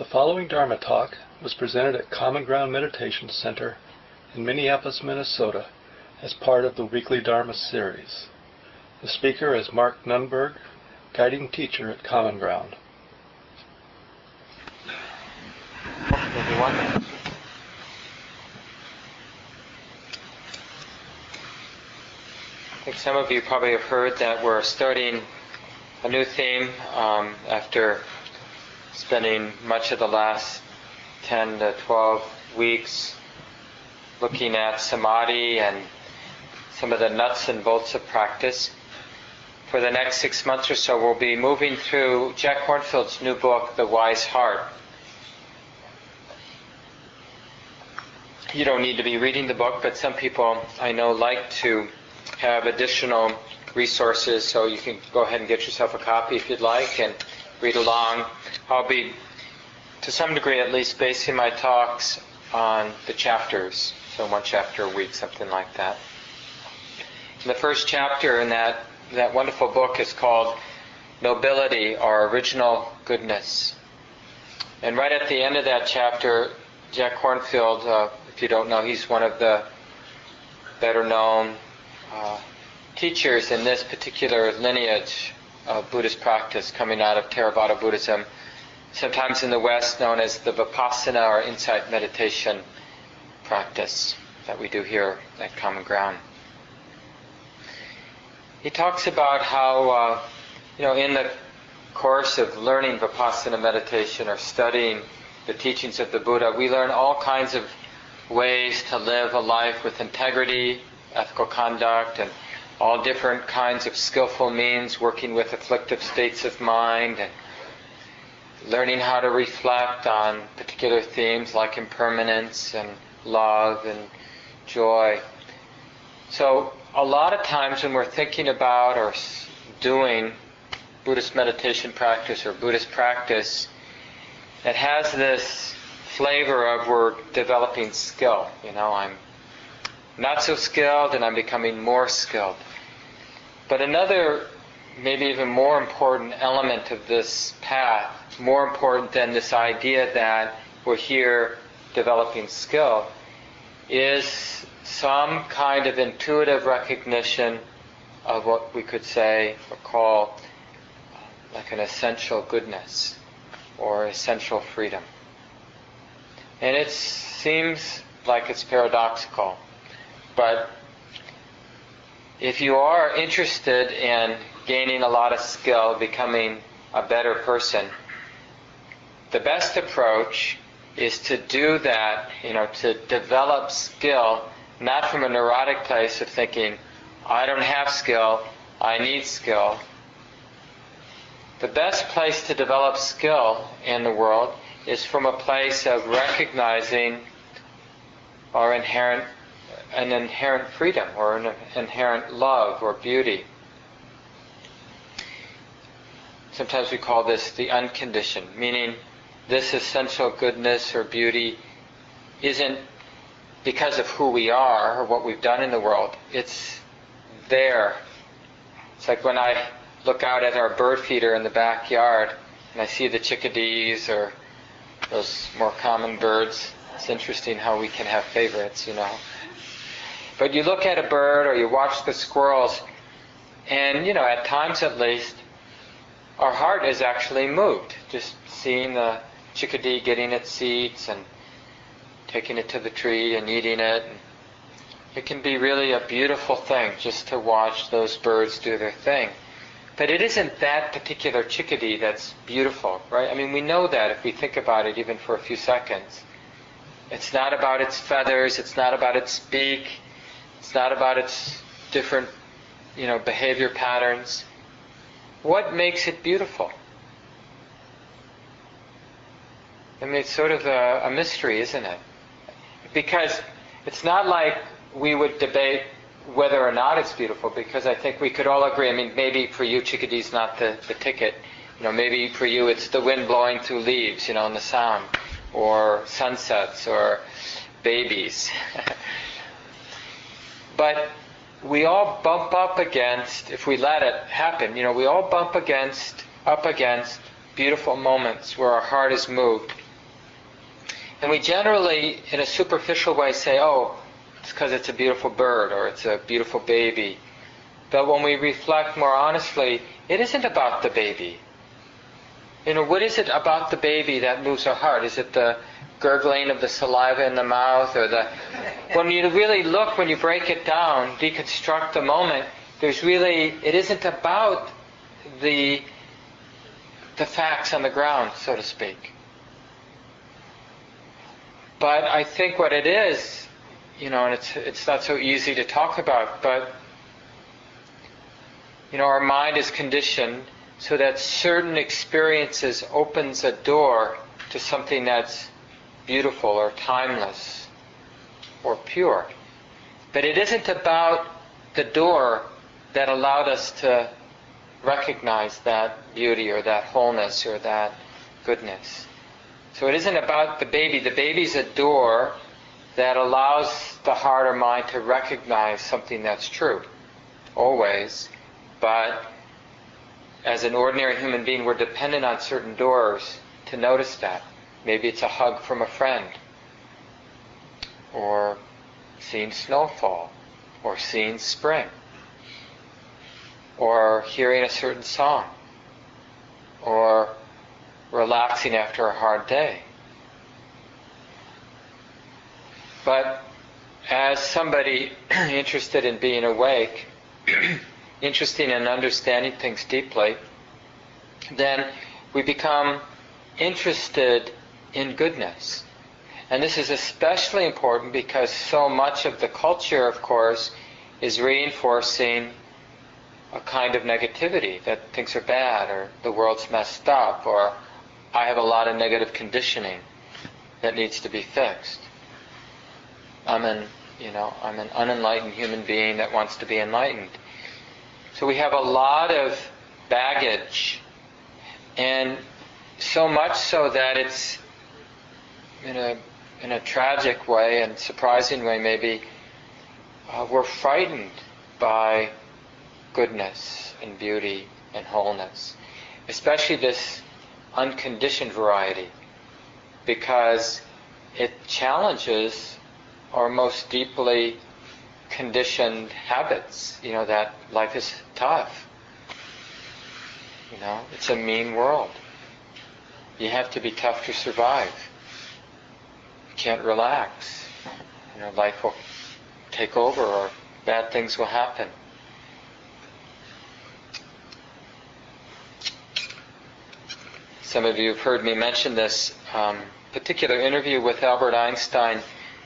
The following Dharma talk was presented at Common Ground Meditation Center in Minneapolis, Minnesota, as part of the weekly Dharma series. The speaker is Mark Nunberg, guiding teacher at Common Ground. Welcome, everyone. I think some of you probably have heard that we're starting a new theme um, after spending much of the last 10 to 12 weeks looking at samadhi and some of the nuts and bolts of practice. For the next six months or so, we'll be moving through Jack Kornfield's new book, The Wise Heart. You don't need to be reading the book, but some people I know like to have additional resources, so you can go ahead and get yourself a copy if you'd like and read along. I'll be, to some degree at least, basing my talks on the chapters, so one chapter a week, something like that. The first chapter in that, that wonderful book is called Nobility or Original Goodness. And right at the end of that chapter, Jack Kornfield, uh, if you don't know, he's one of the better known uh, teachers in this particular lineage Buddhist practice coming out of Theravada Buddhism, sometimes in the West known as the Vipassana or insight meditation practice that we do here at Common Ground. He talks about how, uh, you know, in the course of learning Vipassana meditation or studying the teachings of the Buddha, we learn all kinds of ways to live a life with integrity, ethical conduct, and all different kinds of skillful means, working with afflictive states of mind, and learning how to reflect on particular themes like impermanence and love and joy. So, a lot of times when we're thinking about or doing Buddhist meditation practice or Buddhist practice, it has this flavor of we're developing skill. You know, I'm not so skilled and I'm becoming more skilled. But another, maybe even more important element of this path, more important than this idea that we're here developing skill, is some kind of intuitive recognition of what we could say or call like an essential goodness or essential freedom. And it seems like it's paradoxical, but if you are interested in gaining a lot of skill, becoming a better person, the best approach is to do that, you know, to develop skill, not from a neurotic place of thinking, I don't have skill, I need skill. The best place to develop skill in the world is from a place of recognizing our inherent an inherent freedom or an inherent love or beauty. Sometimes we call this the unconditioned, meaning this essential goodness or beauty isn't because of who we are or what we've done in the world. It's there. It's like when I look out at our bird feeder in the backyard and I see the chickadees or those more common birds. It's interesting how we can have favorites, you know. But you look at a bird or you watch the squirrels, and, you know, at times at least, our heart is actually moved just seeing the chickadee getting its seeds and taking it to the tree and eating it. It can be really a beautiful thing just to watch those birds do their thing. But it isn't that particular chickadee that's beautiful, right? I mean, we know that if we think about it even for a few seconds. It's not about its feathers, it's not about its beak, it's not about its different, you know, behavior patterns. What makes it beautiful? I mean, it's sort of a, a mystery, isn't it? Because it's not like we would debate whether or not it's beautiful because I think we could all agree. I mean, maybe for you, chickadee's not the, the ticket. You know, maybe for you it's the wind blowing through leaves, you know, and the sound, or sunsets, or babies. but we all bump up against, if we let it happen, you know, we all bump against, up against beautiful moments where our heart is moved And we generally, in a superficial way, say, oh, it's because it's a beautiful bird or it's a beautiful baby. But when we reflect more honestly, it isn't about the baby. You know, what is it about the baby that moves our heart? Is it the gurgling of the saliva in the mouth or the. When you really look, when you break it down, deconstruct the moment, there's really. It isn't about the. the facts on the ground, so to speak. But I think what it is, you know, and it's, it's not so easy to talk about, but, you know, our mind is conditioned so that certain experiences opens a door to something that's beautiful or timeless or pure. But it isn't about the door that allowed us to recognize that beauty or that wholeness or that goodness. So it isn't about the baby. The baby's a door that allows the heart or mind to recognize something that's true, always. But as an ordinary human being, we're dependent on certain doors to notice that. Maybe it's a hug from a friend, or seeing snowfall, or seeing spring, or hearing a certain song, or relaxing after a hard day. But as somebody interested in being awake, interested in understanding things deeply, then we become interested in goodness. And this is especially important because so much of the culture, of course, is reinforcing a kind of negativity that things are bad or the world's messed up or I have a lot of negative conditioning that needs to be fixed. I'm an, you know, I'm an unenlightened human being that wants to be enlightened. So we have a lot of baggage and so much so that it's in a in a tragic way and surprising way maybe uh, we're frightened by goodness and beauty and wholeness especially this unconditioned variety because it challenges our most deeply conditioned habits you know that life is tough you know it's a mean world you have to be tough to survive You can't relax. You know, life will take over or bad things will happen. Some of you have heard me mention this um, particular interview with Albert Einstein,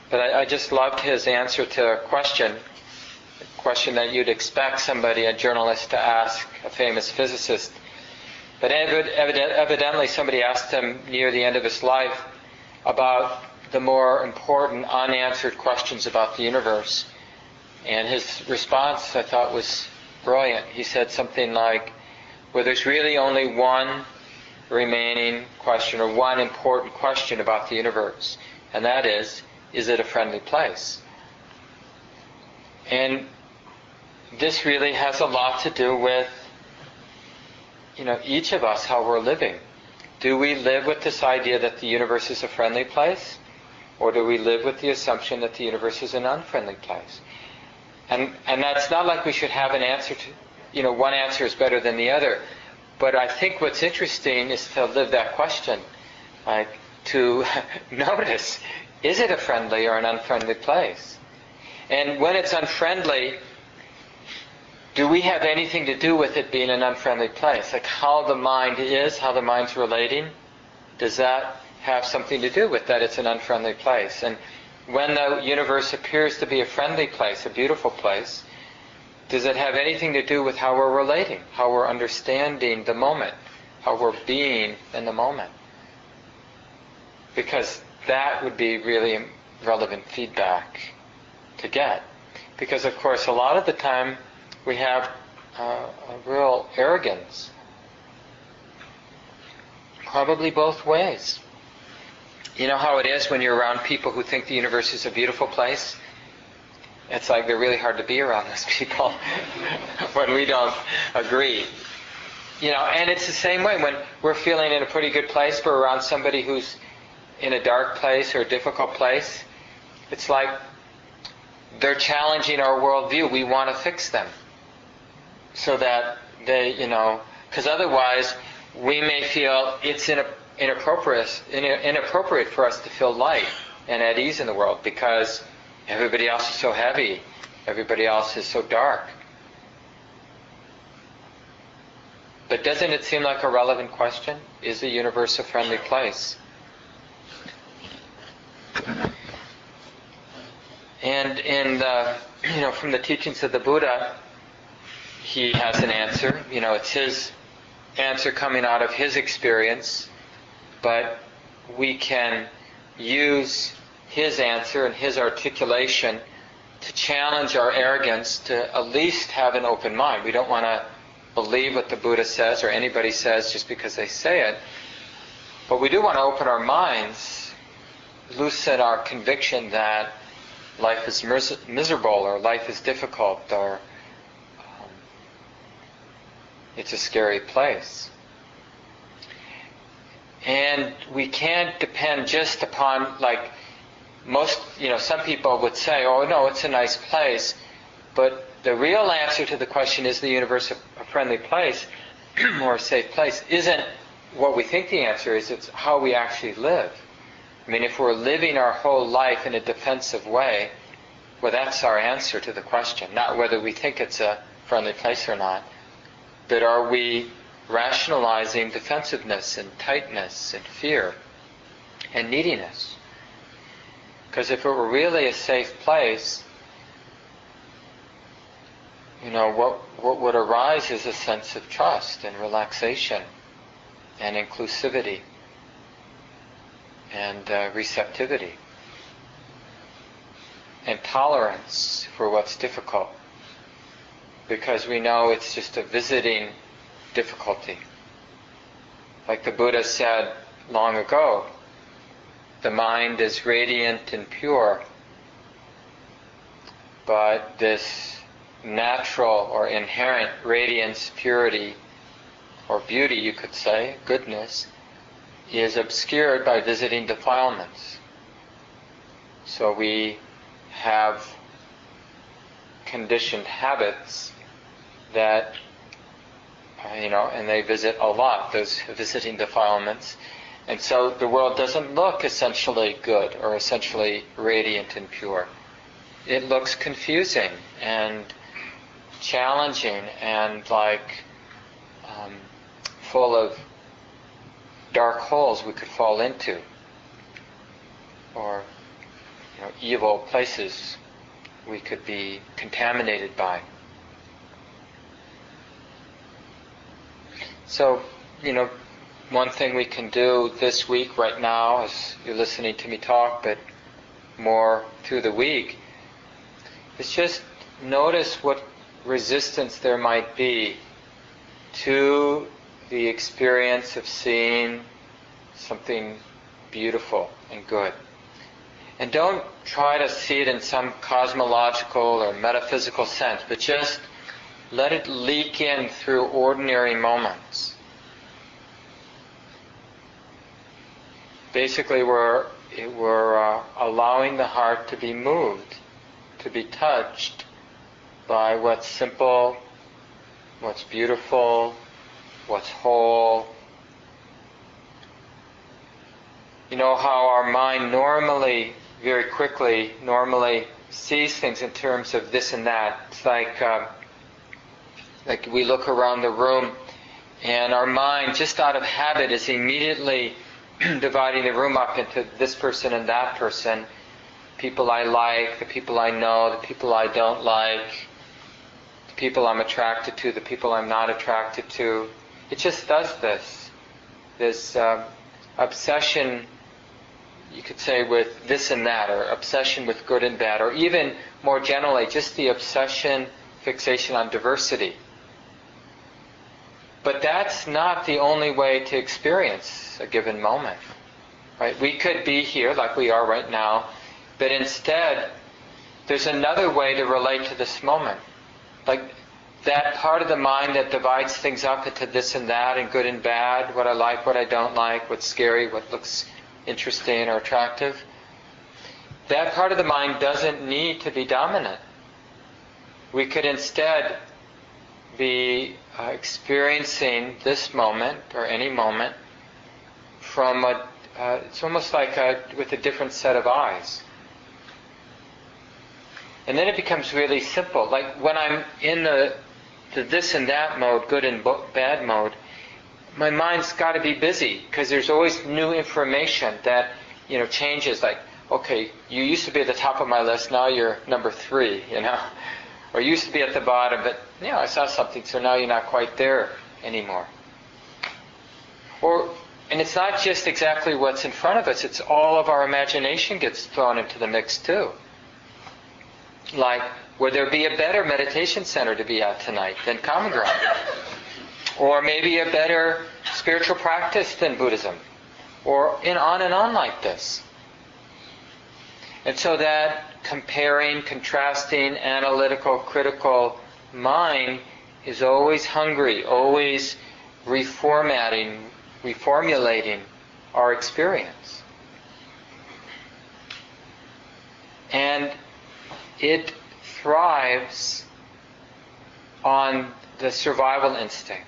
but I, I just loved his answer to a question, a question that you'd expect somebody, a journalist, to ask a famous physicist. But evidently somebody asked him near the end of his life about the more important unanswered questions about the universe. And his response, I thought, was brilliant. He said something like, well, there's really only one remaining question or one important question about the universe, and that is, is it a friendly place? And this really has a lot to do with, you know, each of us, how we're living. Do we live with this idea that the universe is a friendly place? Or do we live with the assumption that the universe is an unfriendly place? And, and that's not like we should have an answer to, you know, one answer is better than the other. But I think what's interesting is to live that question, like to notice, is it a friendly or an unfriendly place? And when it's unfriendly, do we have anything to do with it being an unfriendly place? Like how the mind is, how the mind's relating, does that have something to do with that it's an unfriendly place. And when the universe appears to be a friendly place, a beautiful place, does it have anything to do with how we're relating, how we're understanding the moment, how we're being in the moment? Because that would be really relevant feedback to get. Because, of course, a lot of the time we have uh, a real arrogance, probably both ways. You know how it is when you're around people who think the universe is a beautiful place? It's like they're really hard to be around those people when we don't agree. You know, and it's the same way when we're feeling in a pretty good place, we're around somebody who's in a dark place or a difficult place, it's like they're challenging our worldview. We want to fix them so that they, you know, because otherwise we may feel it's inappropriate, inappropriate for us to feel light and at ease in the world because everybody else is so heavy, everybody else is so dark. But doesn't it seem like a relevant question? Is the universe a friendly place? And in the, you know, from the teachings of the Buddha, he has an answer. You know, it's his answer coming out of his experience, but we can use his answer and his articulation to challenge our arrogance to at least have an open mind. We don't want to believe what the Buddha says or anybody says just because they say it, but we do want to open our minds, loosen our conviction that life is mis- miserable or life is difficult or um, it's a scary place. And we can't depend just upon, like, most, you know, some people would say, oh, no, it's a nice place. But the real answer to the question, is the universe a friendly place or a safe place, isn't what we think the answer is, it's how we actually live. I mean, if we're living our whole life in a defensive way, well, that's our answer to the question. Not whether we think it's a friendly place or not, but are we rationalizing defensiveness and tightness and fear and neediness? Because if it were really a safe place, you know, what, what would arise is a sense of trust and relaxation and inclusivity and uh, receptivity and tolerance for what's difficult because we know it's just a visiting difficulty. Like the Buddha said long ago, the mind is radiant and pure, but this natural or inherent radiance, purity, or beauty, you could say, goodness, is obscured by visiting defilements. So we have conditioned habits that, you know, and they visit a lot, those visiting defilements. And so the world doesn't look essentially good or essentially radiant and pure. It looks confusing and challenging and like um, full of dark holes we could fall into, or you know, evil places we could be contaminated by. So, you know, one thing we can do this week, right now, as you're listening to me talk, but more through the week, is just notice what resistance there might be to the experience of seeing something beautiful and good. And don't try to see it in some cosmological or metaphysical sense, but just let it leak in through ordinary moments. Basically, we're, we're uh, allowing the heart to be moved, to be touched by what's simple, what's beautiful, what's whole. You know how our mind normally, very quickly, normally sees things in terms of this and that. It's like, um, like we look around the room and our mind, just out of habit, is immediately dividing the room up into this person and that person. People I like, the people I know, the people I don't like, the people I'm attracted to, the people I'm not attracted to. It just does this. This uh, obsession, you could say, with this and that, or obsession with good and bad, or even more generally, just the obsession, fixation on diversity. But that's not the only way to experience a given moment. Right? We could be here like we are right now, but instead, there's another way to relate to this moment. Like that part of the mind that divides things up into this and that and good and bad, what I like, what I don't like, what's scary, what looks interesting or attractive, that part of the mind doesn't need to be dominant. We could instead be uh, experiencing this moment or any moment from a, uh, it's almost like a, with a different set of eyes. And then it becomes really simple. Like when I'm in the, the this and that mode, good and bad mode, my mind's got to be busy because there's always new information that you know changes. Like, okay, you used to be at the top of my list, now you're number three, you know, or you used to be at the bottom, but you know, I saw something, so now you're not quite there anymore. Or, and it's not just exactly what's in front of us; it's all of our imagination gets thrown into the mix too. Like, would there be a better meditation center to be at tonight than Common Ground? Or maybe a better spiritual practice than Buddhism? Or in on and on like this. And so that comparing, contrasting, analytical, critical mind is always hungry, always reformatting, reformulating our experience. And it thrives on the survival instinct.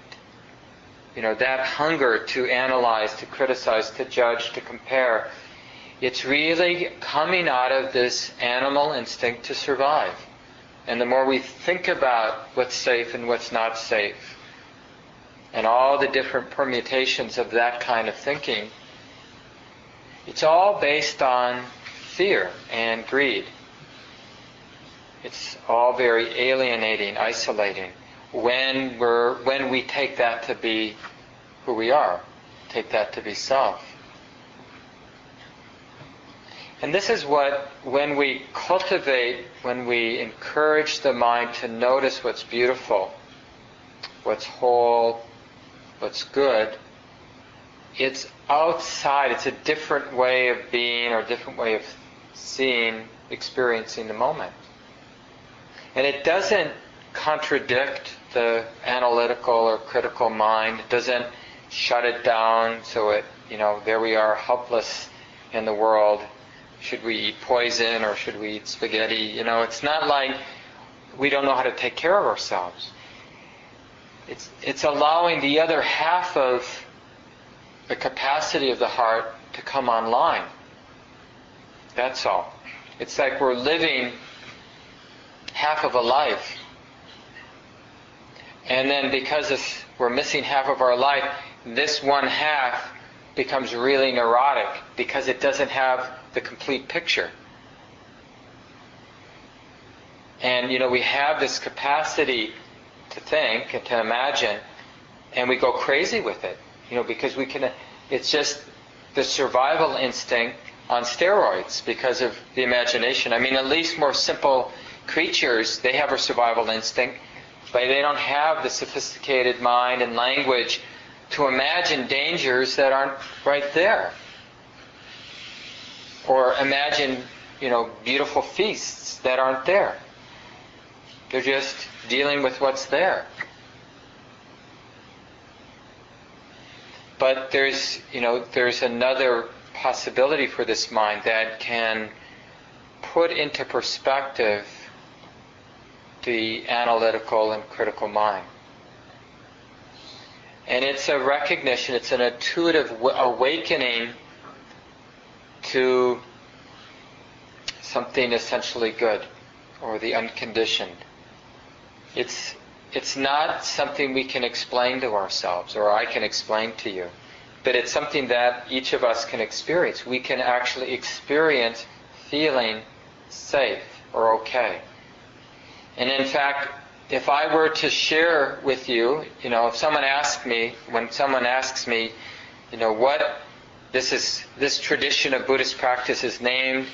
You know, that hunger to analyze, to criticize, to judge, to compare. It's really coming out of this animal instinct to survive. And the more we think about what's safe and what's not safe, and all the different permutations of that kind of thinking, it's all based on fear and greed. It's all very alienating, isolating. When we're when we take that to be who we are, take that to be self. And this is what, when we cultivate, when we encourage the mind to notice what's beautiful, what's whole, what's good, it's outside, it's a different way of being or a different way of seeing, experiencing the moment. And it doesn't contradict the analytical or critical mind. It doesn't shut it down so it, you know, there we are helpless in the world. Should we eat poison or should we eat spaghetti? You know, it's not like we don't know how to take care of ourselves. It's, it's allowing the other half of the capacity of the heart to come online. That's all. It's like we're living half of a life. And then because we're missing half of our life, this one half becomes really neurotic because it doesn't have the complete picture. And you know, we have this capacity to think and to imagine, and we go crazy with it. You know, because we can, it's just the survival instinct on steroids because of the imagination. I mean, at least more simple creatures, they have a survival instinct, but they don't have the sophisticated mind and language to imagine dangers that aren't right there. Or imagine, you know, beautiful feasts that aren't there. They're just dealing with what's there. But there's, you know, there's another possibility for this mind that can put into perspective the analytical and critical mind. And it's a recognition, it's an intuitive awakening to something essentially good or the unconditioned. It's, it's not something we can explain to ourselves or I can explain to you, but it's something that each of us can experience. We can actually experience feeling safe or okay. And in fact, if I were to share with you, you know, if someone asked me, when someone asks me, you know, what this is, this tradition of Buddhist practice is named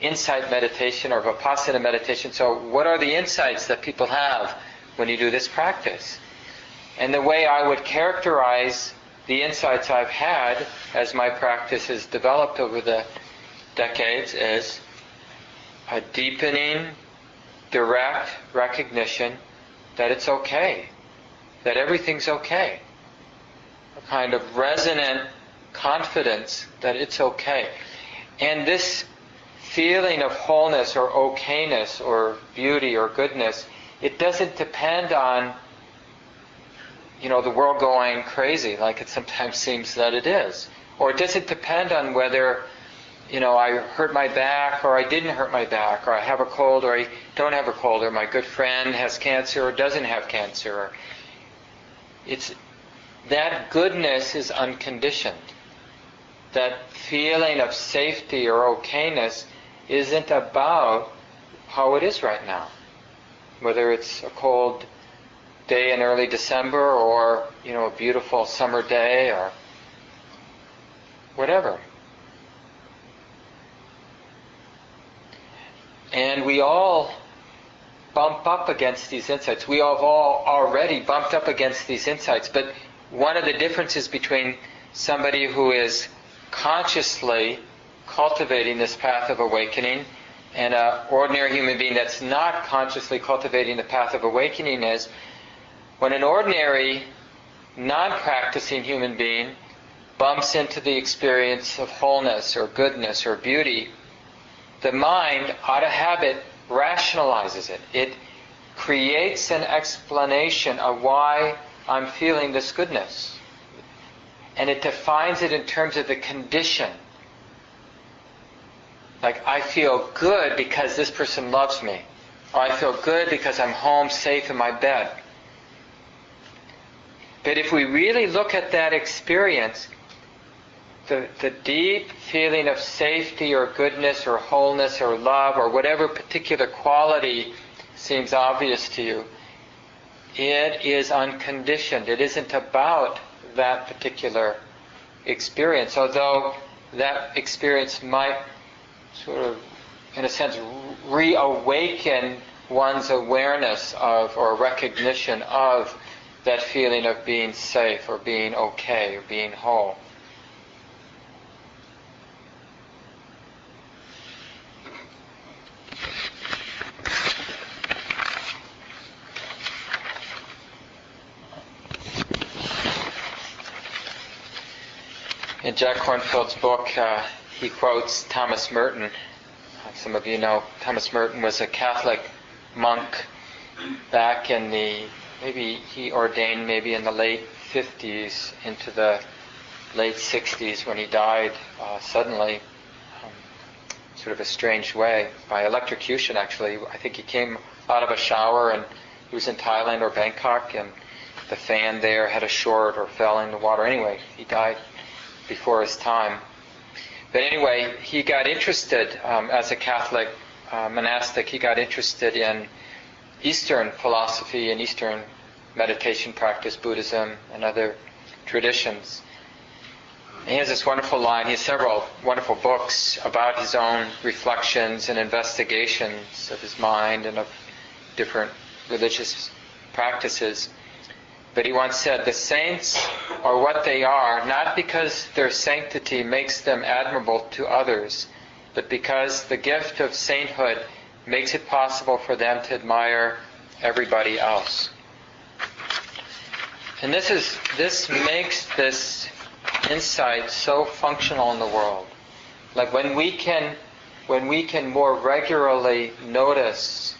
insight meditation or vipassana meditation. So, what are the insights that people have when you do this practice? And the way I would characterize the insights I've had as my practice has developed over the decades is a deepening direct recognition that it's okay, that everything's okay. A kind of resonant confidence that it's okay. And this feeling of wholeness or okayness or beauty or goodness, it doesn't depend on you know the world going crazy like it sometimes seems that it is. Or it doesn't depend on whether you know, I hurt my back or I didn't hurt my back or I have a cold or I don't have a cold or my good friend has cancer or doesn't have cancer. It's that goodness is unconditioned. That feeling of safety or okayness isn't about how it is right now. Whether it's a cold day in early December or, you know, a beautiful summer day or whatever. And we all bump up against these insights. We have all already bumped up against these insights. But one of the differences between somebody who is consciously cultivating this path of awakening and an ordinary human being that's not consciously cultivating the path of awakening is when an ordinary, non practicing human being bumps into the experience of wholeness or goodness or beauty, the mind, out of habit, rationalizes it. It creates an explanation of why I'm feeling this goodness. And it defines it in terms of the condition. Like, I feel good because this person loves me. Or I feel good because I'm home safe in my bed. But if we really look at that experience, the, the deep feeling of safety or goodness or wholeness or love or whatever particular quality seems obvious to you, it is unconditioned. It isn't about that particular experience, although that experience might sort of, in a sense, reawaken one's awareness of or recognition of that feeling of being safe or being okay or being whole. In Jack Kornfield's book, uh, he quotes Thomas Merton. Some of you know Thomas Merton was a Catholic monk back in the, maybe he ordained maybe in the late 50s into the late 60s when he died uh, suddenly, um, sort of a strange way, by electrocution actually. I think he came out of a shower and he was in Thailand or Bangkok and the fan there had a short or fell in the water. Anyway, he died before his time. But anyway, he got interested um, as a Catholic uh, monastic. He got interested in Eastern philosophy and Eastern meditation practice, Buddhism, and other traditions. He has this wonderful line. He has several wonderful books about his own reflections and investigations of his mind and of different religious practices. But he once said, the saints are what they are, not because their sanctity makes them admirable to others, but because the gift of sainthood makes it possible for them to admire everybody else. And this is this makes this insight so functional in the world. Like when we can when we can more regularly notice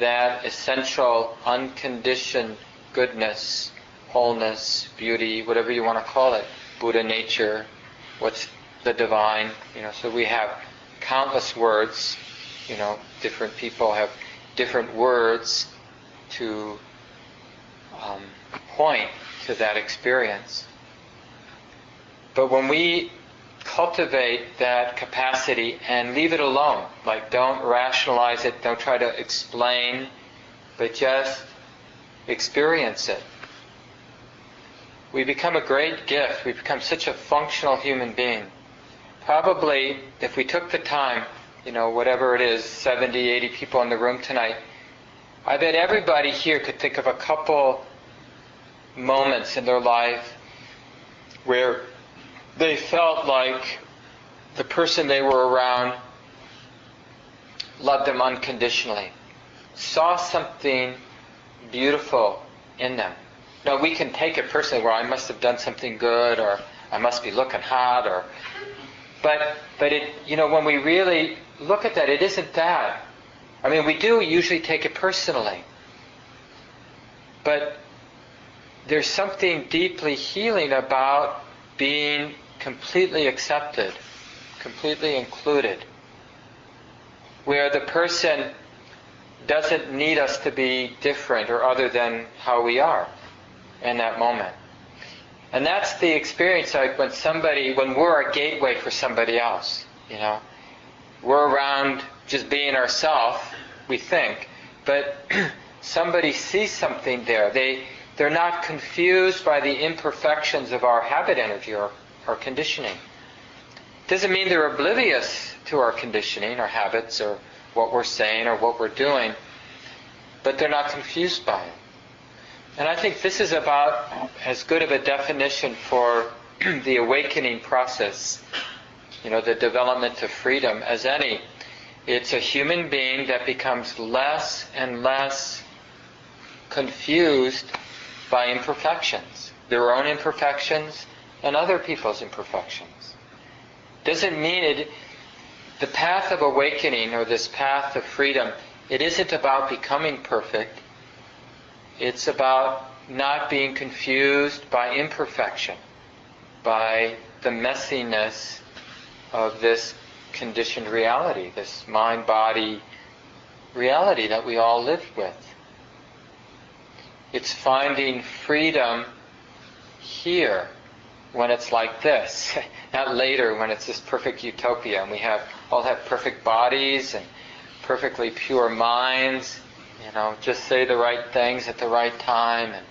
that essential unconditioned goodness wholeness, beauty, whatever you want to call it, Buddha nature, what's the divine, you know, so we have countless words, you know, different people have different words to um, point to that experience. But when we cultivate that capacity and leave it alone, like don't rationalize it, don't try to explain, but just experience it, we become a great gift. We become such a functional human being. Probably, if we took the time, you know, whatever it is, 70, 80 people in the room tonight, I bet everybody here could think of a couple moments in their life where they felt like the person they were around loved them unconditionally, saw something beautiful in them. Now we can take it personally where I must have done something good or I must be looking hot or but but it you know when we really look at that it isn't that. I mean we do usually take it personally. But there's something deeply healing about being completely accepted, completely included, where the person doesn't need us to be different or other than how we are in that moment. And that's the experience like when somebody, when we're a gateway for somebody else, you know. We're around just being ourselves, we think, but somebody sees something there. They, they're not confused by the imperfections of our habit energy or, or conditioning. Doesn't mean they're oblivious to our conditioning, our habits, or what we're saying or what we're doing, but they're not confused by it. And I think this is about as good of a definition for the awakening process, you know, the development of freedom as any. It's a human being that becomes less and less confused by imperfections, their own imperfections and other people's imperfections. Doesn't mean it, the path of awakening or this path of freedom, it isn't about becoming perfect. It's about not being confused by imperfection, by the messiness of this conditioned reality, this mind body reality that we all live with. It's finding freedom here when it's like this, not later when it's this perfect utopia and we have all have perfect bodies and perfectly pure minds, you know, just say the right things at the right time and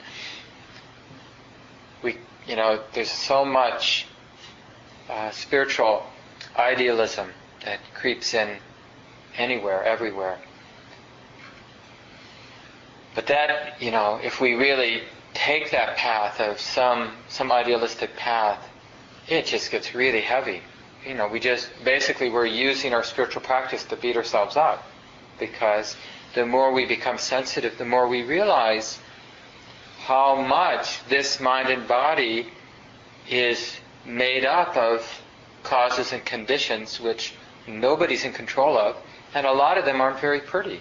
we, you know, there's so much uh, spiritual idealism that creeps in anywhere, everywhere. But that, you know, if we really take that path of some some idealistic path, it just gets really heavy. You know, we just basically we're using our spiritual practice to beat ourselves up because the more we become sensitive, the more we realize how much this mind and body is made up of causes and conditions which nobody's in control of, and a lot of them aren't very pretty.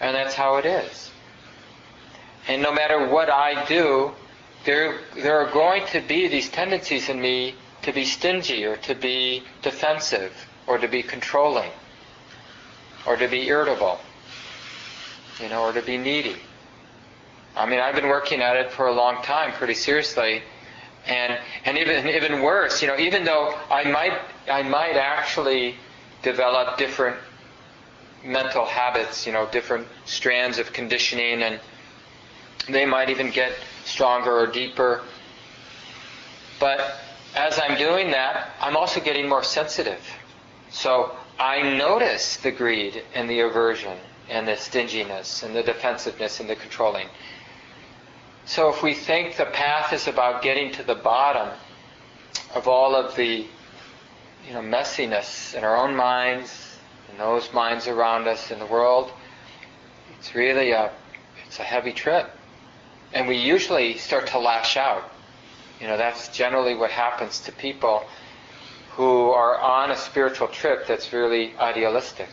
And that's how it is. And no matter what I do, there, there are going to be these tendencies in me to be stingy or to be defensive or to be controlling or to be irritable, you know, or to be needy. I mean, I've been working at it for a long time, pretty seriously, and and even even worse, you know, even though I might I might actually develop different mental habits, you know, different strands of conditioning and they might even get stronger or deeper. But as I'm doing that, I'm also getting more sensitive. So I notice the greed and the aversion and the stinginess and the defensiveness and the controlling. So if we think the path is about getting to the bottom of all of the you know messiness in our own minds and those minds around us in the world, it's really a it's a heavy trip. And we usually start to lash out. You know, that's generally what happens to people who are on a spiritual trip that's really idealistic.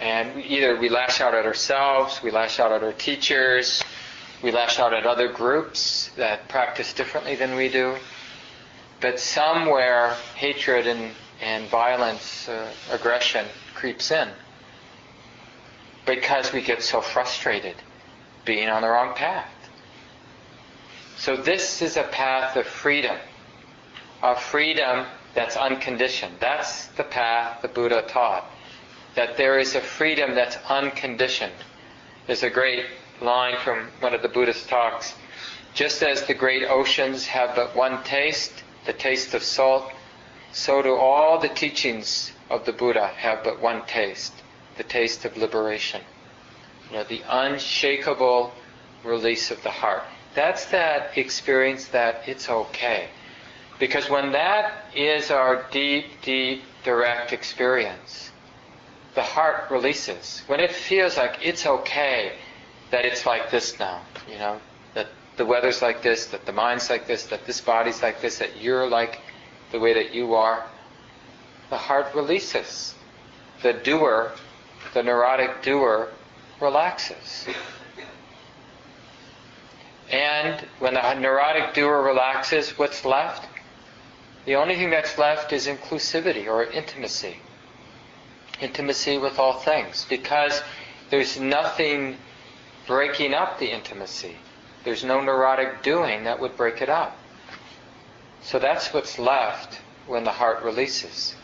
And either we lash out at ourselves, we lash out at our teachers, we lash out at other groups that practice differently than we do. But somewhere hatred and, and violence, uh, aggression creeps in because we get so frustrated being on the wrong path. So this is a path of freedom, a freedom that's unconditioned. That's the path the Buddha taught. That there is a freedom that's unconditioned. There's a great line from one of the Buddhist talks. Just as the great oceans have but one taste, the taste of salt, so do all the teachings of the Buddha have but one taste, the taste of liberation. You know, the unshakable release of the heart. That's that experience that it's okay. Because when that is our deep, deep, direct experience, the heart releases. When it feels like it's okay that it's like this now, you know, that the weather's like this, that the mind's like this, that this body's like this, that you're like the way that you are, the heart releases. The doer, the neurotic doer, relaxes. And when the neurotic doer relaxes, what's left? The only thing that's left is inclusivity or intimacy. Intimacy with all things. Because there's nothing breaking up the intimacy. There's no neurotic doing that would break it up. So that's what's left when the heart releases.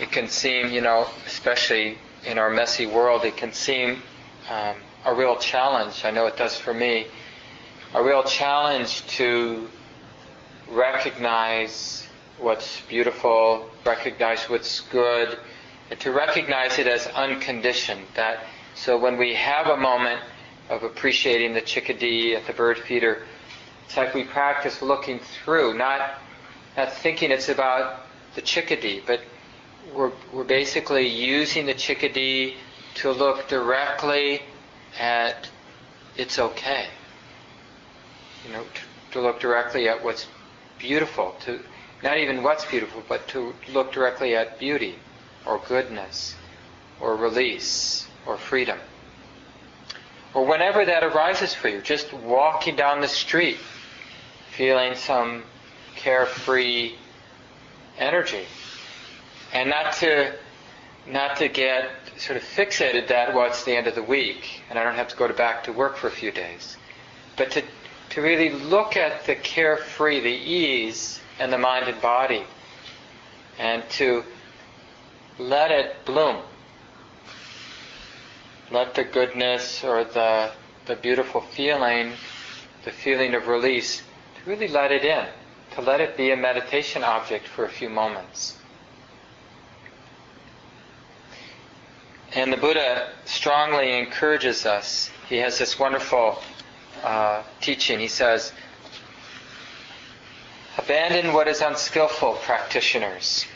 It can seem, you know, especially in our messy world, it can seem um, a real challenge. I know it does for me. A real challenge to recognize what's beautiful, recognize what's good, and to recognize it as unconditioned. That so when we have a moment of appreciating the chickadee at the bird feeder, it's like we practice looking through, not not thinking it's about the chickadee, but we're, we're basically using the chickadee to look directly at it's okay. You know, to, to look directly at what's beautiful, to not even what's beautiful, but to look directly at beauty or goodness or release or freedom. Or whenever that arises for you, just walking down the street, feeling some carefree energy. And not to not to get sort of fixated that well it's the end of the week and I don't have to go to back to work for a few days. But to to really look at the carefree, the ease and the mind and body and to let it bloom. Let the goodness or the the beautiful feeling, the feeling of release, to really let it in, to let it be a meditation object for a few moments. And the Buddha strongly encourages us. He has this wonderful uh, teaching. He says, Abandon what is unskillful, practitioners.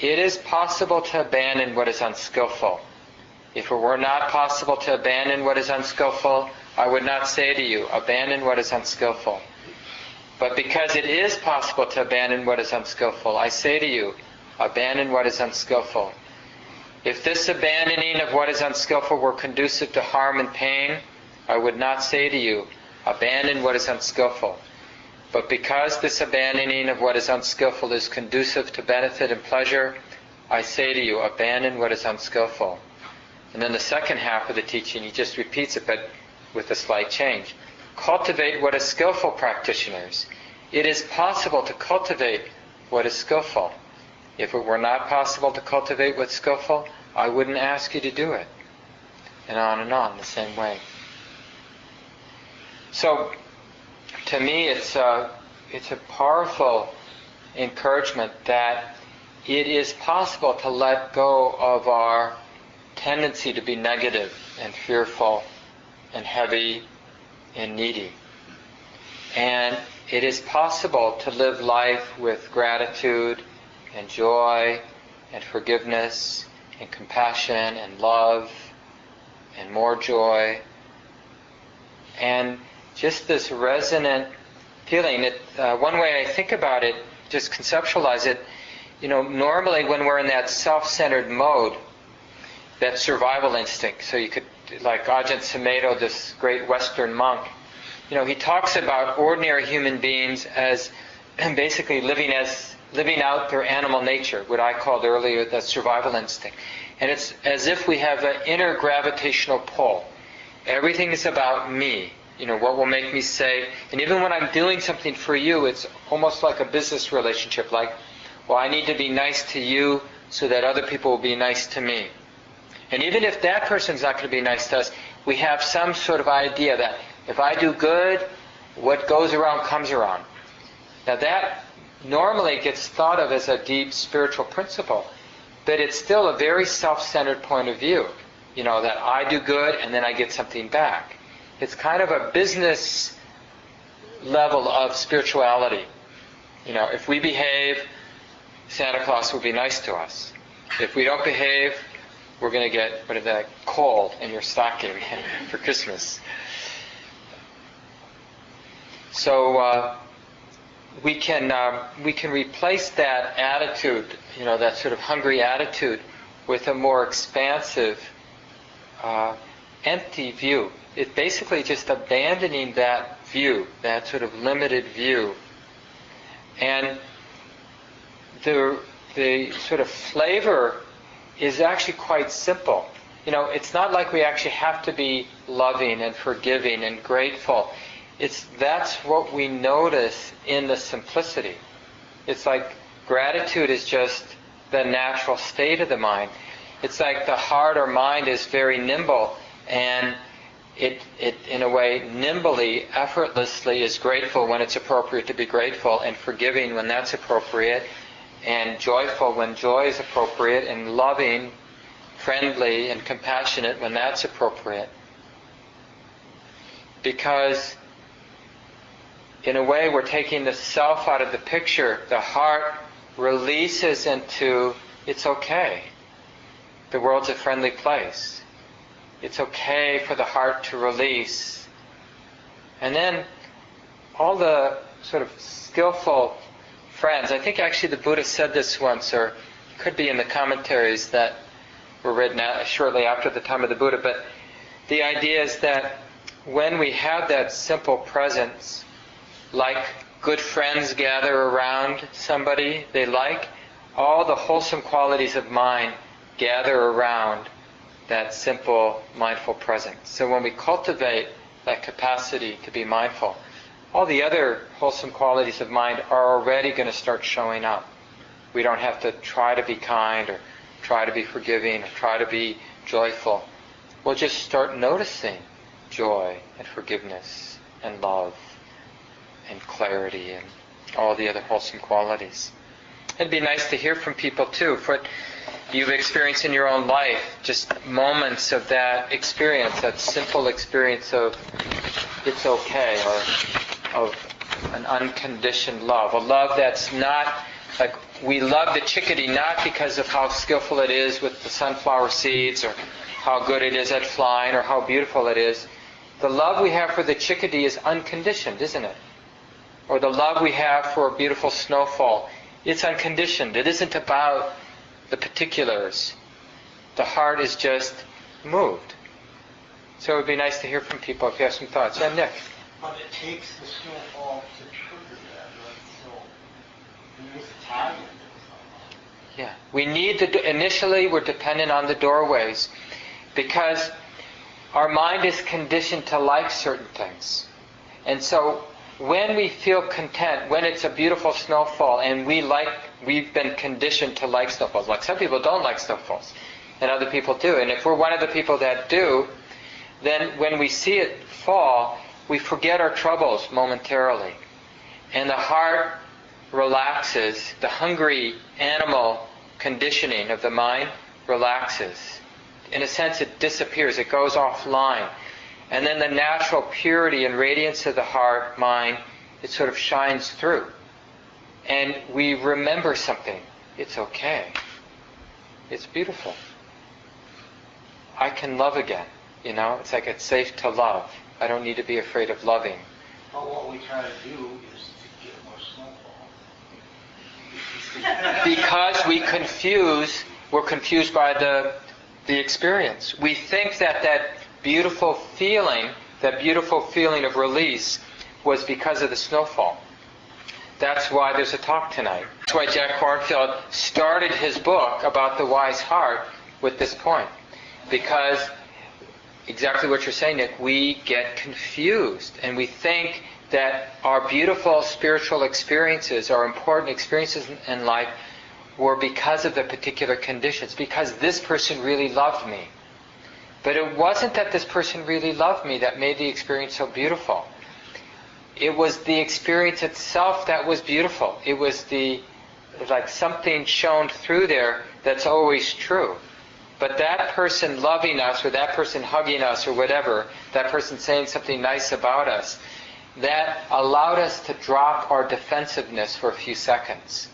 It is possible to abandon what is unskillful. If it were not possible to abandon what is unskillful, I would not say to you, abandon what is unskillful. But because it is possible to abandon what is unskillful, I say to you, abandon what is unskillful. If this abandoning of what is unskillful were conducive to harm and pain, I would not say to you, abandon what is unskillful. But because this abandoning of what is unskillful is conducive to benefit and pleasure, I say to you, abandon what is unskillful. And then the second half of the teaching, he just repeats it, but with a slight change. Cultivate what is skillful, practitioners. It is possible to cultivate what is skillful. If it were not possible to cultivate what's skillful, I wouldn't ask you to do it. And on and on, the same way. So, to me, it's a, it's a powerful encouragement that it is possible to let go of our tendency to be negative and fearful and heavy and needy. And it is possible to live life with gratitude and joy and forgiveness and compassion and love and more joy and just this resonant feeling. It, uh, one way I think about it, just conceptualize it, you know, normally when we're in that self-centered mode, that survival instinct. So you could, like Ajahn Sumedho, this great Western monk, you know, he talks about ordinary human beings as basically living as living out their animal nature, what I called earlier the survival instinct. And it's as if we have an inner gravitational pull. Everything is about me. You know, what will make me say, and even when I'm doing something for you, it's almost like a business relationship, like, well, I need to be nice to you so that other people will be nice to me. And even if that person's not going to be nice to us, we have some sort of idea that if I do good, what goes around comes around. Now that normally gets thought of as a deep spiritual principle, but it's still a very self-centered point of view. You know, that I do good and then I get something back. It's kind of a business level of spirituality. You know, if we behave Santa Claus will be nice to us. If we don't behave, we're going to get what is that coal in your stocking for Christmas. So uh, we can uh, we can replace that attitude, you know, that sort of hungry attitude, with a more expansive, uh, empty view. It's basically just abandoning that view, that sort of limited view, and the the sort of flavor is actually quite simple. You know, it's not like we actually have to be loving and forgiving and grateful. It's that's what we notice in the simplicity. It's like gratitude is just the natural state of the mind. It's like the heart or mind is very nimble and it, it in a way nimbly, effortlessly is grateful when it's appropriate to be grateful and forgiving when that's appropriate and joyful when joy is appropriate and loving, friendly and compassionate when that's appropriate. Because in a way, we're taking the self out of the picture. The heart releases into it's okay. The world's a friendly place. It's okay for the heart to release. And then all the sort of skillful friends, I think actually the Buddha said this once, or could be in the commentaries that were written shortly after the time of the Buddha, but the idea is that when we have that simple presence, like good friends gather around somebody they like, all the wholesome qualities of mind gather around that simple mindful presence. So when we cultivate that capacity to be mindful, all the other wholesome qualities of mind are already going to start showing up. We don't have to try to be kind or try to be forgiving or try to be joyful. We'll just start noticing joy and forgiveness and love and clarity and all the other wholesome qualities. It'd be nice to hear from people too, what you've experienced in your own life, just moments of that experience, that simple experience of it's okay, or of an unconditioned love, a love that's not like we love the chickadee not because of how skillful it is with the sunflower seeds or how good it is at flying or how beautiful it is. The love we have for the chickadee is unconditioned, isn't it? or the love we have for a beautiful snowfall, it's unconditioned. It isn't about the particulars. The heart is just moved. So it would be nice to hear from people if you have some thoughts. Yeah, Nick. But it takes the snowfall to trigger that, right? So makes Italian. Yeah, we need the. Initially, we're dependent on the doorways because our mind is conditioned to like certain things, and so when we feel content, when it's a beautiful snowfall, and we like, we've been conditioned to like snowfalls. Like some people don't like snowfalls, and other people do. And if we're one of the people that do, then when we see it fall, we forget our troubles momentarily, and the heart relaxes. The hungry animal conditioning of the mind relaxes. In a sense, it disappears. It goes offline and then the natural purity and radiance of the heart, mind, it sort of shines through. And we remember something. It's okay. It's beautiful. I can love again. You know, it's like it's safe to love. I don't need to be afraid of loving. But what we try to do is to get more snowfall. because we confuse, we're confused by the the experience. We think that that beautiful feeling, that beautiful feeling of release, was because of the snowfall. That's why there's a talk tonight. That's why Jack Kornfield started his book about the wise heart with this point. Because exactly what you're saying, Nick, we get confused and we think that our beautiful spiritual experiences, our important experiences in life, were because of the particular conditions, because this person really loved me. But it wasn't that this person really loved me that made the experience so beautiful. It was the experience itself that was beautiful. It was the, like something shone through there that's always true. But that person loving us, or that person hugging us, or whatever, that person saying something nice about us, that allowed us to drop our defensiveness for a few seconds.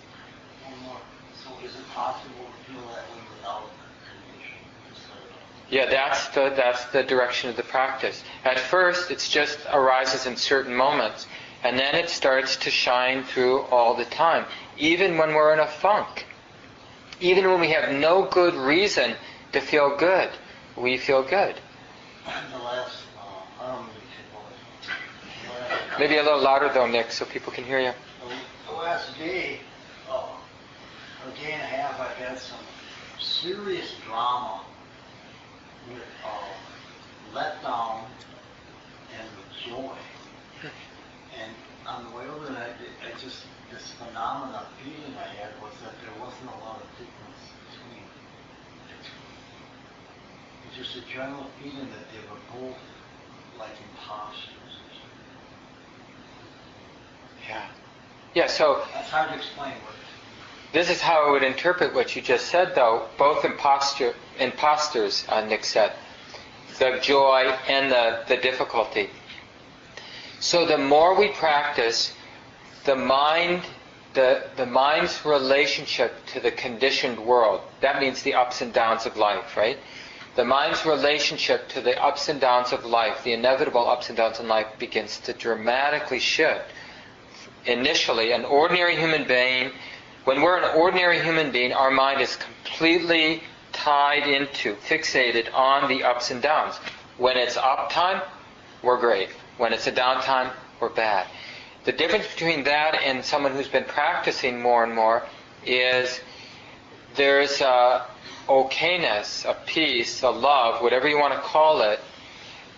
Yeah, that's the that's the direction of the practice. At first, it just arises in certain moments, and then it starts to shine through all the time, even when we're in a funk. Even when we have no good reason to feel good, we feel good. Maybe a little louder though, Nick, so people can hear you. The last day, uh, a day and a half, I've had some serious drama with uh, letdown and with joy. And on the way over there, I, I just, this phenomenal feeling I had was that there wasn't a lot of difference between the two. It's just a general feeling that they were both like imposters. Yeah. Yeah, so That's hard to explain what this is how I would interpret what you just said, though. Both imposture, imposters, uh, Nick said. The joy and the, the difficulty. So the more we practice, the mind, the, the mind's relationship to the conditioned world, that means the ups and downs of life, right? The mind's relationship to the ups and downs of life, the inevitable ups and downs in life, begins to dramatically shift. Initially, an ordinary human being, when we're an ordinary human being, our mind is completely tied into, fixated on the ups and downs. When it's up time, we're great. When it's a downtime, we're bad. The difference between that and someone who's been practicing more and more is there's a okayness, a peace, a love, whatever you want to call it,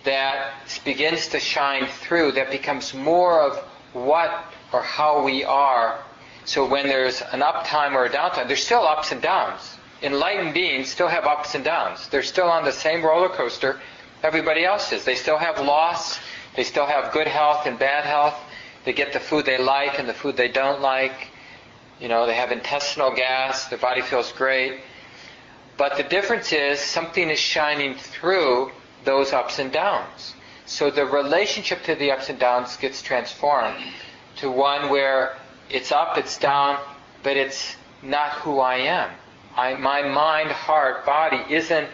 that begins to shine through, that becomes more of what or how we are. So when there's an uptime or a downtime, there's still ups and downs. Enlightened beings still have ups and downs. They're still on the same roller coaster everybody else is. They still have loss. They still have good health and bad health. They get the food they like and the food they don't like. You know, they have intestinal gas. Their body feels great. But the difference is something is shining through those ups and downs. So the relationship to the ups and downs gets transformed to one where it's up, it's down, but it's not who I am. I, my mind, heart, body isn't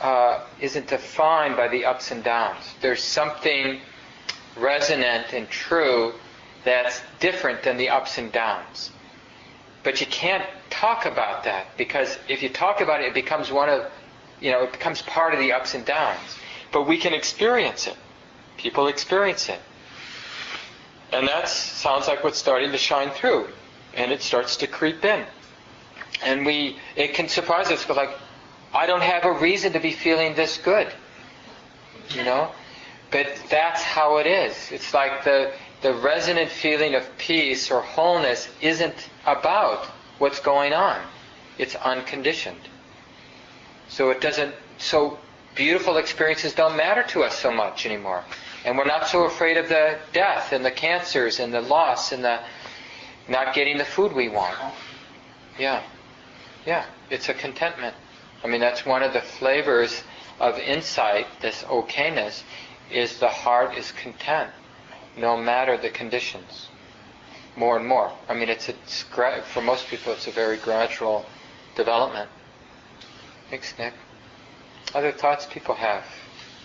uh, isn't defined by the ups and downs. There's something resonant and true that's different than the ups and downs. But you can't talk about that because if you talk about it, it becomes one of, you know, it becomes part of the ups and downs. But we can experience it. People experience it. And that sounds like what's starting to shine through. And it starts to creep in. And we, it can surprise us, but like, I don't have a reason to be feeling this good. You know? But that's how it is. It's like the, the resonant feeling of peace or wholeness isn't about what's going on. It's unconditioned. So it doesn't, so beautiful experiences don't matter to us so much anymore. And we're not so afraid of the death and the cancers and the loss and the not getting the food we want. Yeah. Yeah. It's a contentment. I mean, that's one of the flavors of insight, this okayness, is the heart is content, no matter the conditions. More and more. I mean, it's, it's gra- for most people, it's a very gradual development. Thanks, Nick. Other thoughts people have?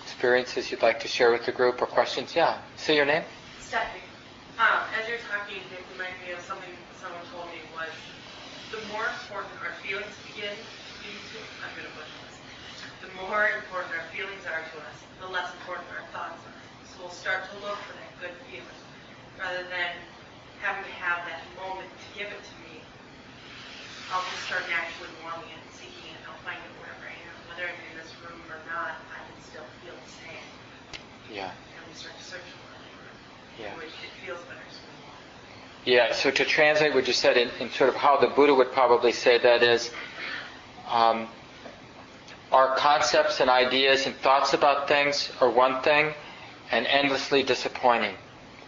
Experiences you'd like to share with the group or questions? Yeah. Say your name. Stephanie, um, as you're talking, it reminded me of something someone told me was the more important our feelings begin to be to I'm going to push this. The more important our feelings are to us, the less important our thoughts are. So we'll start to look for that good feeling rather than having to have that moment to give it to me. I'll just start naturally wanting it, and seeking it, I'll find it wherever I am. Whether I'm in this room or not, I can still feel the same. Yeah. And we start to search for it. Yeah. Which it feels better. So Yeah, so to translate what you said in, in sort of how the Buddha would probably say that is, um, our concepts and ideas and thoughts about things are one thing and endlessly disappointing.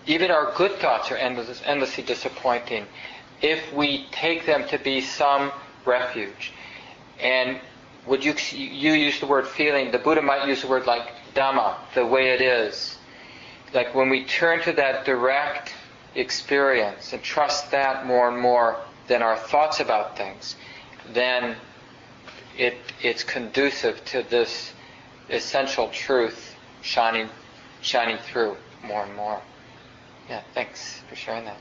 Even our good thoughts are endless, endlessly disappointing if we take them to be some refuge. And would you, you use the word feeling, the Buddha might use the word like Dhamma, the way it is. Like when we turn to that direct experience and trust that more and more than our thoughts about things, then it, it's conducive to this essential truth shining, shining through more and more. Yeah, thanks for sharing that.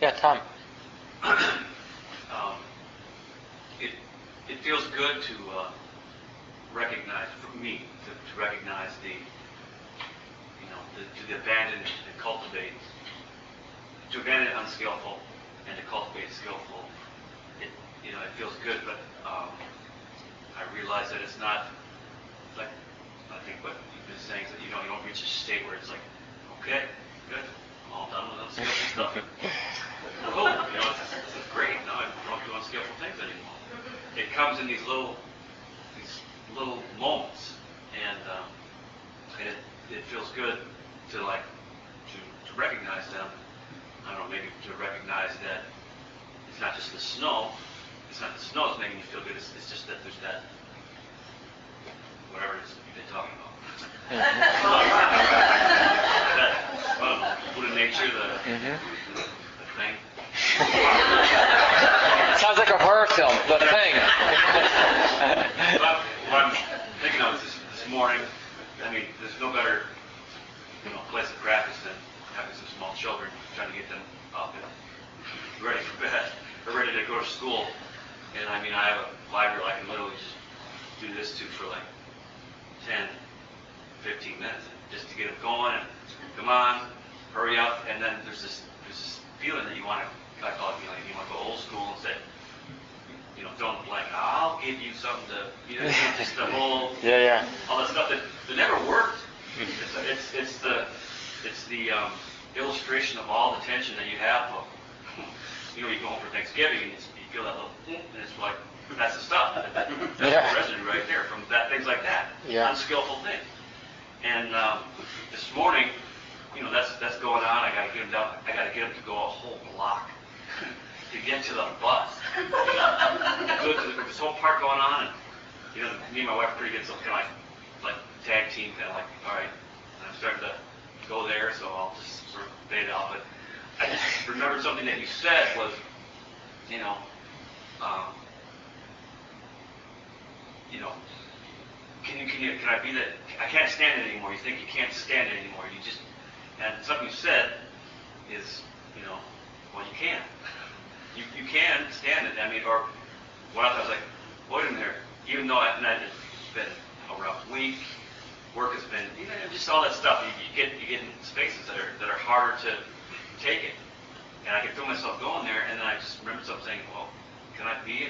Yeah, Tom. um, it, it feels good to uh, recognize, for me, to, to recognize the, you know, the, to abandon and cultivate, to abandon unskillful and to cultivate skillful. It, you know, it feels good, but um, I realize that it's not like I think what you've been saying is that you know you don't reach a state where it's like, okay, good, I'm all done with unskillful stuff. cool, you know, this, this is great. Now I don't do unskillful things anymore. It comes in these little these little moments, and um, and it, it feels good to like to, to recognize them. I don't know, maybe to recognize that it's not just the snow. It's not the snow that's making you feel good. It's, it's just that there's that whatever it is you've been talking about. that Buddha nature, the, Mhm. the, the thing. Sounds like a horror film, The Thing. But what I'm thinking of is this, this morning, I mean, there's no better, you know, place of practice than having some small children, trying to get them up and ready for bed, or ready to go to school. And I mean, I have a library I can literally just do this to for like 10, 15 minutes, just to get them going. And come on, hurry up. And then there's this, there's this feeling that you want to, I call it feeling, you want to go old school and say, you know, don't like, I'll give you something to, you know, just the whole, Yeah, yeah. all that stuff that, that never worked. It's, it's, it's the, it's the um, illustration of all the tension that you have. Of, you know, you go home for Thanksgiving and it's, you feel that little, and it's like, that's the stuff. That's Yeah. the residue right there from that, things like that. Yeah. Unskillful things. And um, this morning, you know, that's that's going on. I got to get him down. I got to get him to go a whole block to get to the bus. You know, good. There's this whole part going on, and you know, me and my wife are pretty good, so kind of like like tag team, kind of like, all right. I'm starting to go there, so I'll just sort of fade out. But I just remembered something that you said was, you know, um, you know, can you, can you, can I be that, I can't stand it anymore. You think you can't stand it anymore. You just, and something you said is, you know, well, you can. You, you can stand it. I mean, or what I was like, wait a minute, even though I, and I, it's been a rough week, work has been, you know, just all that stuff. You, you get, you get in spaces that are, that are harder to take it. And I could feel myself going there, and then I just remember something saying, well, can I be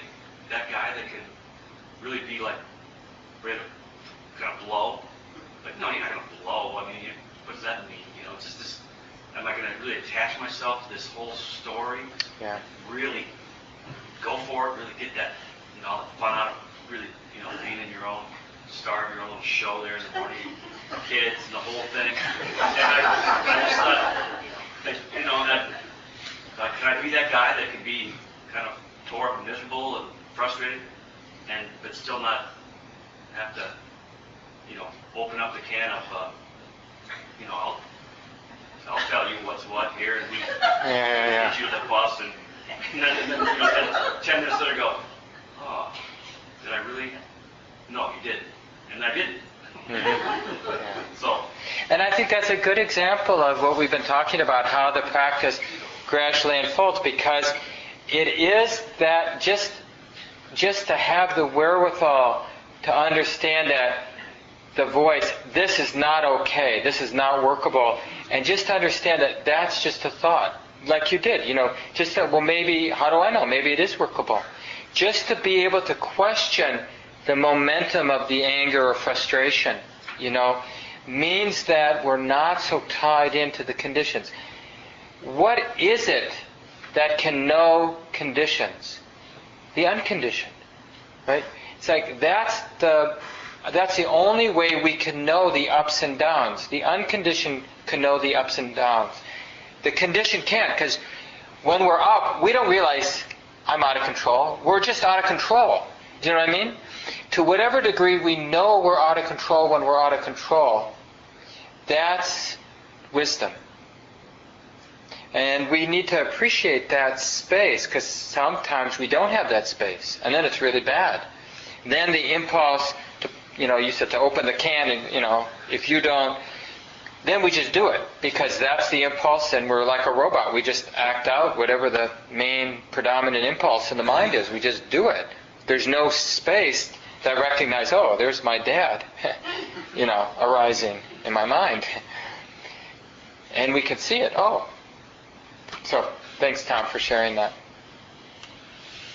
that guy that can really be like, ready to kind of blow? Like, no, you're not going to blow. I mean, you, what does that mean? You know, it's just this, am I going to really attach myself to this whole story? Yeah. Really go for it, really get that, you know, fun out of really, you know, being in your own, star of your little show there in the morning, kids and the whole thing. And I, I just thought, that, you know, that, uh, can I be that guy that can be kind of tore up and miserable and frustrated, and but still not have to, you know, open up the can of, uh, you know, I'll, I'll tell you what's what here, and we Yeah, yeah, yeah. get you the bus, and, and then, and then you know, then ten minutes later, go, oh, did I really? No, you didn't, and I didn't. Mm-hmm. So, And I think that's a good example of what we've been talking about, how the practice gradually unfolds, because it is that just just to have the wherewithal to understand that the voice, this is not okay, this is not workable, and just to understand that that's just a thought, like you did, you know, just that, well, maybe, how do I know? Maybe it is workable. Just to be able to question the momentum of the anger or frustration, you know, means that we're not so tied into the conditions. What is it that can know conditions? The unconditioned, right? It's like that's the that's the only way we can know the ups and downs. The unconditioned can know the ups and downs. The conditioned can't because when we're up, we don't realize I'm out of control. We're just out of control. Do you know what I mean? To whatever degree we know we're out of control when we're out of control, that's wisdom. And we need to appreciate that space because sometimes we don't have that space, and then it's really bad. Then the impulse to, you know, you said to open the can, and you know, if you don't, then we just do it because that's the impulse, and we're like a robot. We just act out whatever the main predominant impulse in the mind is. We just do it. There's no space that recognize, oh, there's my dad, you know, arising in my mind, and we can see it. Oh, so thanks, Tom, for sharing that.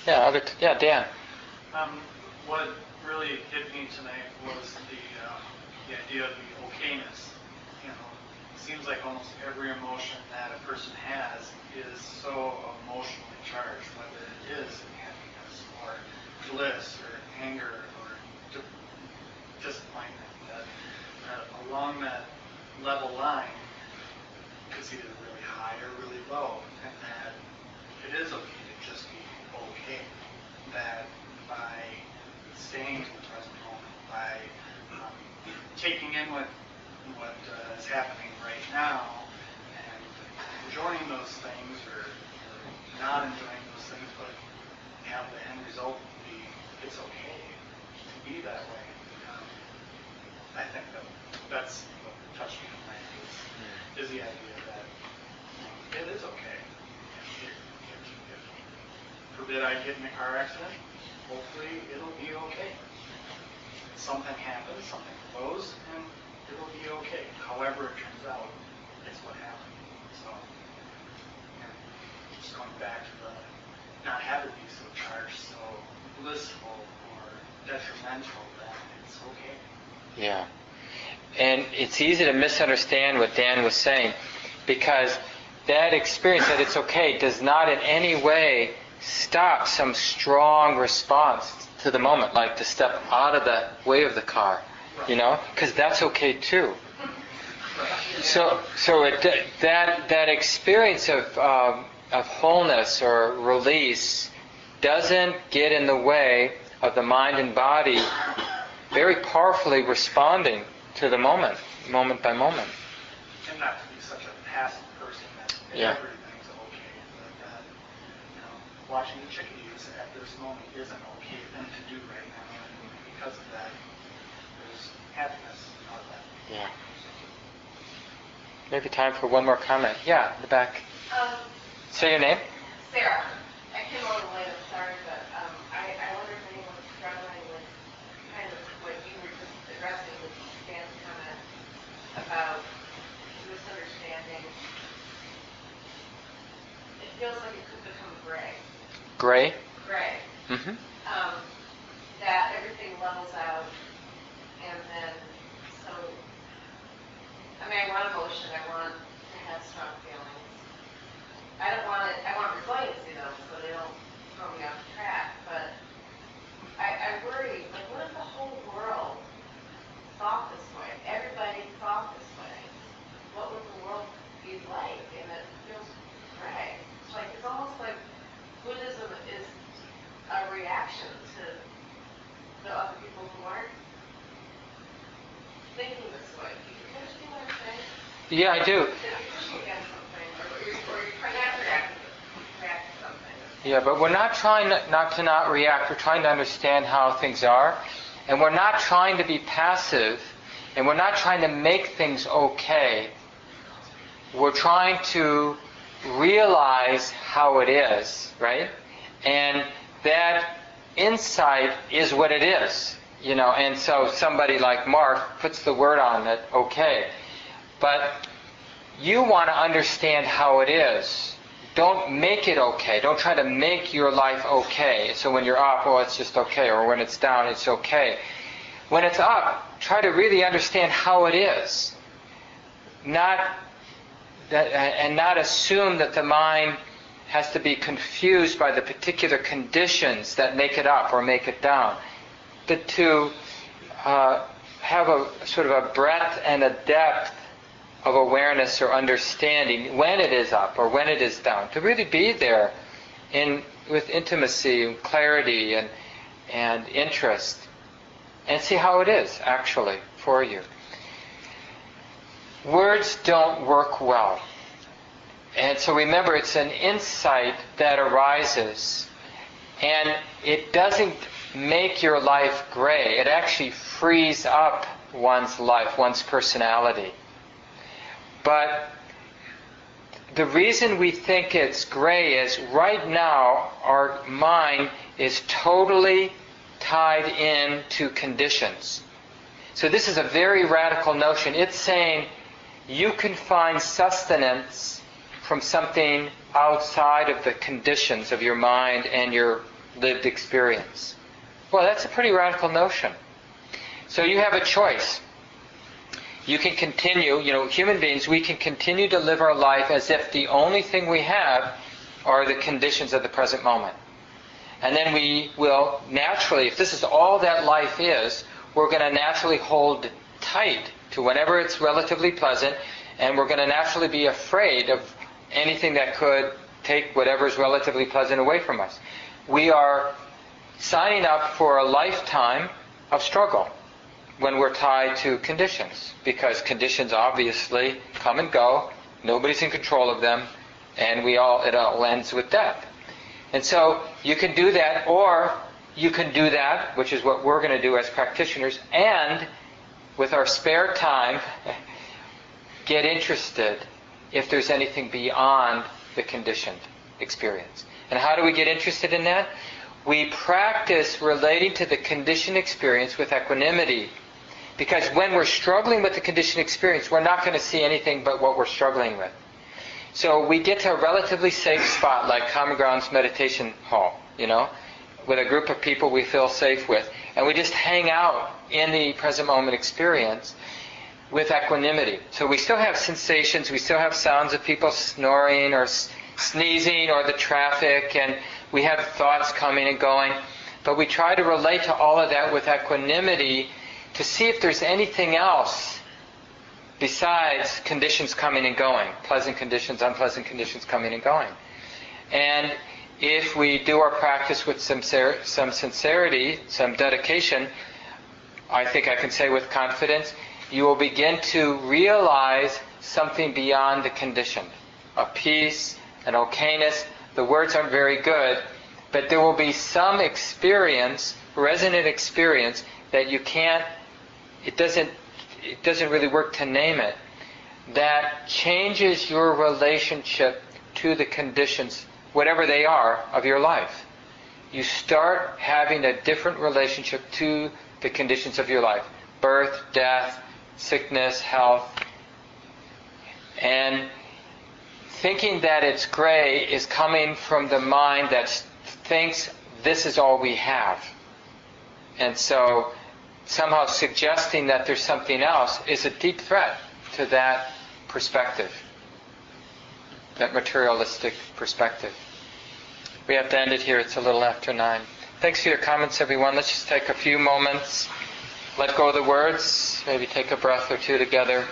Yeah, other t- yeah, Dan. Um, what really hit me tonight was the, uh, the idea of the okayness. You know, it seems like almost every emotion that a person has is so emotionally charged, whether it is happiness or bliss or anger or disappointment. That, along that level line, it's either really high or really low, and that it is okay to just be okay. That by staying in the present moment, by um, taking in what what uh, is happening right now, and enjoying those things or, or not enjoying those things, but have the end result it's okay to be that way. Um, I think that that's what touched me tonight is, is the idea that um, it is okay. If, if, if forbid I get in a car accident, hopefully it'll be okay. Something happens, something goes, and it'll be okay. However it turns out, it's what happened. So, yeah, just going back to the not have it be so charged, so blissful or detrimental, that it's okay. Yeah. And it's easy to misunderstand what Dan was saying because that experience that it's okay does not in any way stop some strong response to the moment, like to step out of the way of the car, you know, because that's okay too. So, so it, that that experience of um, of wholeness or release doesn't get in the way of the mind and body very powerfully responding to the moment, moment by moment. And not to be such a passive person that Yeah. everything's okay. But that, you know, watching the chickadees at this moment is an okay thing to do right now. And because of that, there's happiness out of that. Yeah. Maybe time for one more comment. Yeah, in the back. Um, Say your name. Sarah, I came a little late, I'm sorry, but um, I, I wonder if anyone's struggling with kind of what you were just addressing with Dan's comment about misunderstanding. It feels like it could become gray, Gray. gray, Mm-hmm. um, that everything levels out, and then, so, I mean, I want emotion, I want to have strong feelings. I don't want it, I want resiliency though, so they don't throw me off track, but I, I worry, like, what if the whole world thought this way? Everybody thought this way? What would the world be like? And it feels gray. It's like, it's almost like Buddhism is a reaction to the other people who aren't thinking this way. Do you understand what I'm saying? Yeah, I do. That you're pushing against something, or you're, or you're trying not to react, react to something. Yeah, but we're not trying not, to not react. We're trying to understand how things are, and we're not trying to be passive, and we're not trying to make things okay. We're trying to realize how it is, right? And that insight is what it is, you know. And so somebody like Mark puts the word on it, okay. But you want to understand how it is. Don't make it okay. Don't try to make your life okay. So when you're up, oh, it's just okay. Or when it's down, it's okay. When it's up, try to really understand how it is. Not that, and not assume that the mind has to be confused by the particular conditions that make it up or make it down. But to uh, have a sort of a breadth and a depth of awareness or understanding when it is up or when it is down. To really be there in with intimacy and clarity and and interest and see how it is actually for you. Words don't work well. And so remember, it's an insight that arises, and it doesn't make your life gray. It actually frees up one's life, one's personality. But the reason we think it's gray is right now our mind is totally tied in to conditions. So this is a very radical notion. It's saying you can find sustenance from something outside of the conditions of your mind and your lived experience. Well, that's a pretty radical notion. So you have a choice. You can continue, you know, human beings, we can continue to live our life as if the only thing we have are the conditions of the present moment. And then we will naturally, if this is all that life is, we're going to naturally hold tight to whenever it's relatively pleasant, and we're going to naturally be afraid of anything that could take whatever is relatively pleasant away from us. We are signing up for a lifetime of struggle when we're tied to conditions, because conditions obviously come and go, nobody's in control of them, and we all it all ends with death. And so you can do that, or you can do that, which is what we're going to do as practitioners, and with our spare time, get interested if there's anything beyond the conditioned experience. And how do we get interested in that? We practice relating to the conditioned experience with equanimity. Because when we're struggling with the conditioned experience, we're not going to see anything but what we're struggling with. So we get to a relatively safe spot like Common Grounds Meditation Hall, you know, with a group of people we feel safe with. And we just hang out in the present moment experience with equanimity. So we still have sensations, we still have sounds of people snoring or sneezing or the traffic, and we have thoughts coming and going. But we try to relate to all of that with equanimity to see if there's anything else besides conditions coming and going, pleasant conditions, unpleasant conditions coming and going. And if we do our practice with some, sincerity, some dedication, I think I can say with confidence, you will begin to realize something beyond the condition. A peace, an okayness. The words aren't very good, but there will be some experience, resonant experience, that you can't, it doesn't, it doesn't really work to name it, that changes your relationship to the conditions, whatever they are, of your life. You start having a different relationship to the conditions of your life birth, death, sickness, health. And thinking that it's gray is coming from the mind that thinks this is all we have. And so somehow suggesting that there's something else is a deep threat to that perspective, that materialistic perspective. We have to end it here. It's a little after nine. Thanks for your comments, everyone. Let's just take a few moments, let go of the words, maybe take a breath or two together.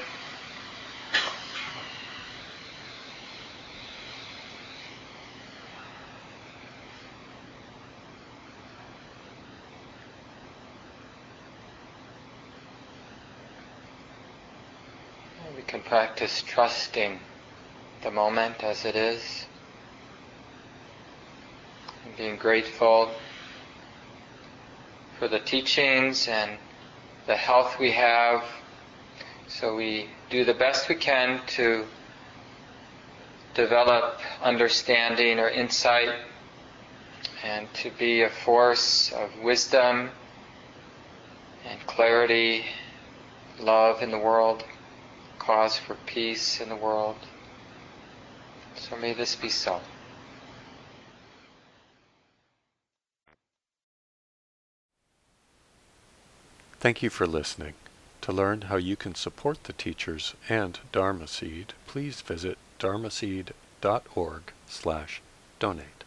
We can practice trusting the moment as it is, and being grateful for the teachings and the health we have. So we do the best we can to develop understanding or insight and to be a force of wisdom and clarity, love in the world, cause for peace in the world. So may this be so. Thank you for listening. To learn how you can support the teachers and Dharma Seed, please visit dharmaseed.org slash donate.